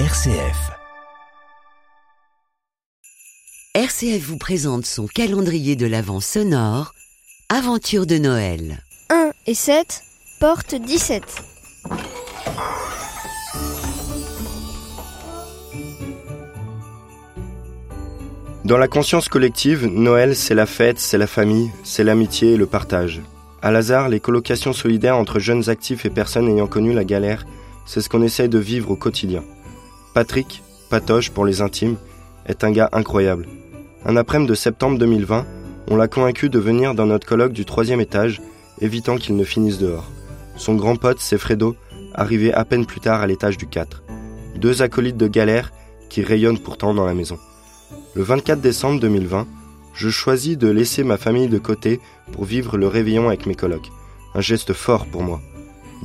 RCF. RCF vous présente son calendrier de l'Avent sonore, Aventure de Noël. 1 et 7, porte 17. Dans la conscience collective, Noël, c'est la fête, c'est la famille, c'est l'amitié et le partage. À Lazare, les colocations solidaires entre jeunes actifs et personnes ayant connu la galère, c'est ce qu'on essaye de vivre au quotidien. Patrick, Patoche pour les intimes, est un gars incroyable. Un après-midi de septembre 2020, on l'a convaincu de venir dans notre colloque du troisième étage, évitant qu'il ne finisse dehors. Son grand pote, c'est Fredo, arrivé à peine plus tard à l'étage du 4. Deux acolytes de galère qui rayonnent pourtant dans la maison. Le 24 décembre 2020, je choisis de laisser ma famille de côté pour vivre le réveillon avec mes colocs. Un geste fort pour moi.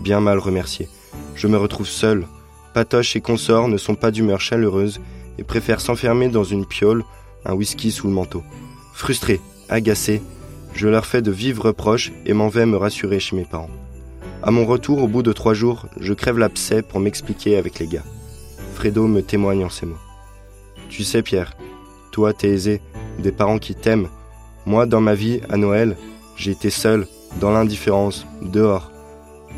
Bien mal remercié. Je me retrouve seul. Patoche et consorts ne sont pas d'humeur chaleureuse et préfèrent s'enfermer dans une piole, un whisky sous le manteau. Frustré, agacé, je leur fais de vifs reproches et m'en vais me rassurer chez mes parents. À mon retour, au bout de trois jours, je crève l'abcès pour m'expliquer avec les gars. Fredo me témoigne en ces mots. Tu sais, Pierre, toi, t'es aisé, des parents qui t'aiment. Moi, dans ma vie, à Noël, j'ai été seul, dans l'indifférence, dehors,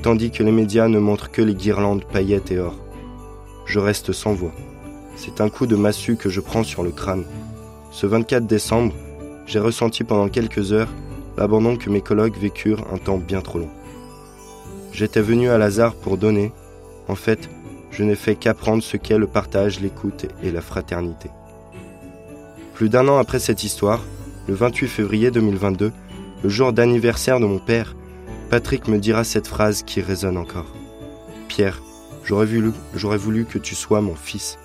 tandis que les médias ne montrent que les guirlandes, paillettes et or. Je reste sans voix. C'est un coup de massue que je prends sur le crâne. Ce 24 décembre, j'ai ressenti pendant quelques heures l'abandon que mes collègues vécurent un temps bien trop long. J'étais venu à Lazare pour donner. En fait, je n'ai fait qu'apprendre ce qu'est le partage, l'écoute et la fraternité. Plus d'un an après cette histoire, le 28 février 2022, le jour d'anniversaire de mon père, Patrick me dira cette phrase qui résonne encore. Pierre, j'aurais voulu, que tu sois mon fils.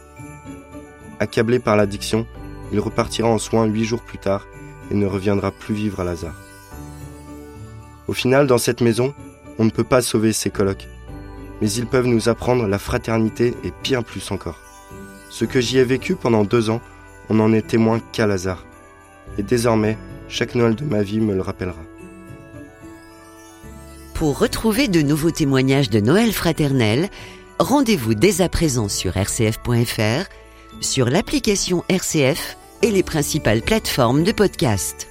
Accablé par l'addiction, il repartira en soins huit jours plus tard et ne reviendra plus vivre à Lazare. Au final, dans cette maison, on ne peut pas sauver ses colocs, mais ils peuvent nous apprendre la fraternité et bien plus encore. Ce que j'y ai vécu pendant deux ans, on n'en est témoin qu'à Lazare. Et désormais, chaque Noël de ma vie me le rappellera. Pour retrouver de nouveaux témoignages de Noël fraternel, rendez-vous dès à présent sur rcf.fr, sur l'application RCF et les principales plateformes de podcast.